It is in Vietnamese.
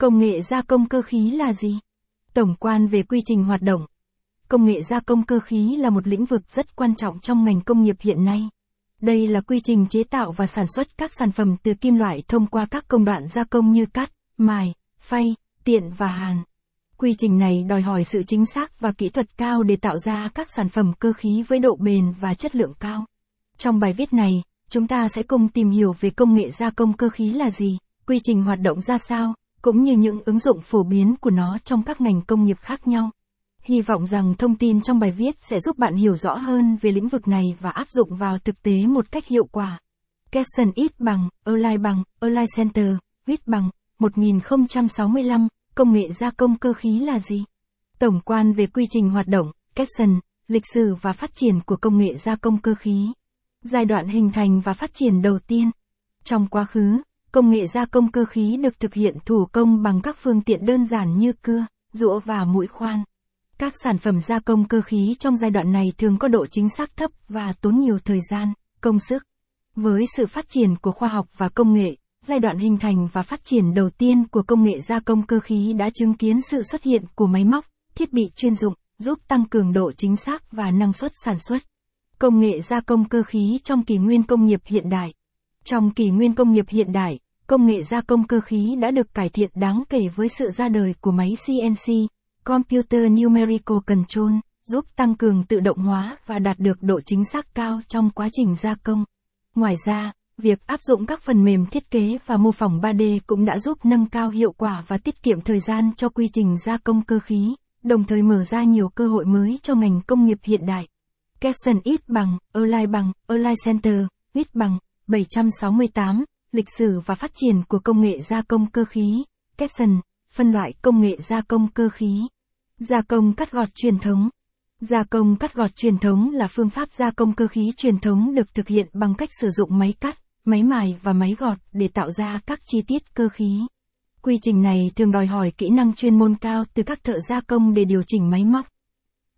Công nghệ gia công cơ khí là gì? Tổng quan về quy trình hoạt động. Công nghệ gia công cơ khí là một lĩnh vực rất quan trọng trong ngành công nghiệp hiện nay. Đây là quy trình chế tạo và sản xuất các sản phẩm từ kim loại thông qua các công đoạn gia công như cắt, mài, phay, tiện và hàn. Quy trình này đòi hỏi sự chính xác và kỹ thuật cao để tạo ra các sản phẩm cơ khí với độ bền và chất lượng cao. Trong bài viết này, chúng ta sẽ cùng tìm hiểu về công nghệ gia công cơ khí là gì, quy trình hoạt động ra sao, cũng như những ứng dụng phổ biến của nó trong các ngành công nghiệp khác nhau. Hy vọng rằng thông tin trong bài viết sẽ giúp bạn hiểu rõ hơn về lĩnh vực này và áp dụng vào thực tế một cách hiệu quả. Capson ít bằng, Align bằng, Align Center, viết bằng, 1065, công nghệ gia công cơ khí là gì? Tổng quan về quy trình hoạt động, Capson, lịch sử và phát triển của công nghệ gia công cơ khí. Giai đoạn hình thành và phát triển đầu tiên. Trong quá khứ, công nghệ gia công cơ khí được thực hiện thủ công bằng các phương tiện đơn giản như cưa, rũa và mũi khoan. Các sản phẩm gia công cơ khí trong giai đoạn này thường có độ chính xác thấp và tốn nhiều thời gian, công sức. Với sự phát triển của khoa học và công nghệ, giai đoạn hình thành và phát triển đầu tiên của công nghệ gia công cơ khí đã chứng kiến sự xuất hiện của máy móc, thiết bị chuyên dụng, giúp tăng cường độ chính xác và năng suất sản xuất. Công nghệ gia công cơ khí trong kỷ nguyên công nghiệp hiện đại. Trong kỷ nguyên công nghiệp hiện đại, công nghệ gia công cơ khí đã được cải thiện đáng kể với sự ra đời của máy CNC, Computer Numerical Control, giúp tăng cường tự động hóa và đạt được độ chính xác cao trong quá trình gia công. Ngoài ra, việc áp dụng các phần mềm thiết kế và mô phỏng 3D cũng đã giúp nâng cao hiệu quả và tiết kiệm thời gian cho quy trình gia công cơ khí, đồng thời mở ra nhiều cơ hội mới cho ngành công nghiệp hiện đại. Capson ít bằng, Align bằng, Align Center, ít bằng, 768, lịch sử và phát triển của công nghệ gia công cơ khí, Capson, phân loại công nghệ gia công cơ khí. Gia công cắt gọt truyền thống. Gia công cắt gọt truyền thống là phương pháp gia công cơ khí truyền thống được thực hiện bằng cách sử dụng máy cắt, máy mài và máy gọt để tạo ra các chi tiết cơ khí. Quy trình này thường đòi hỏi kỹ năng chuyên môn cao từ các thợ gia công để điều chỉnh máy móc,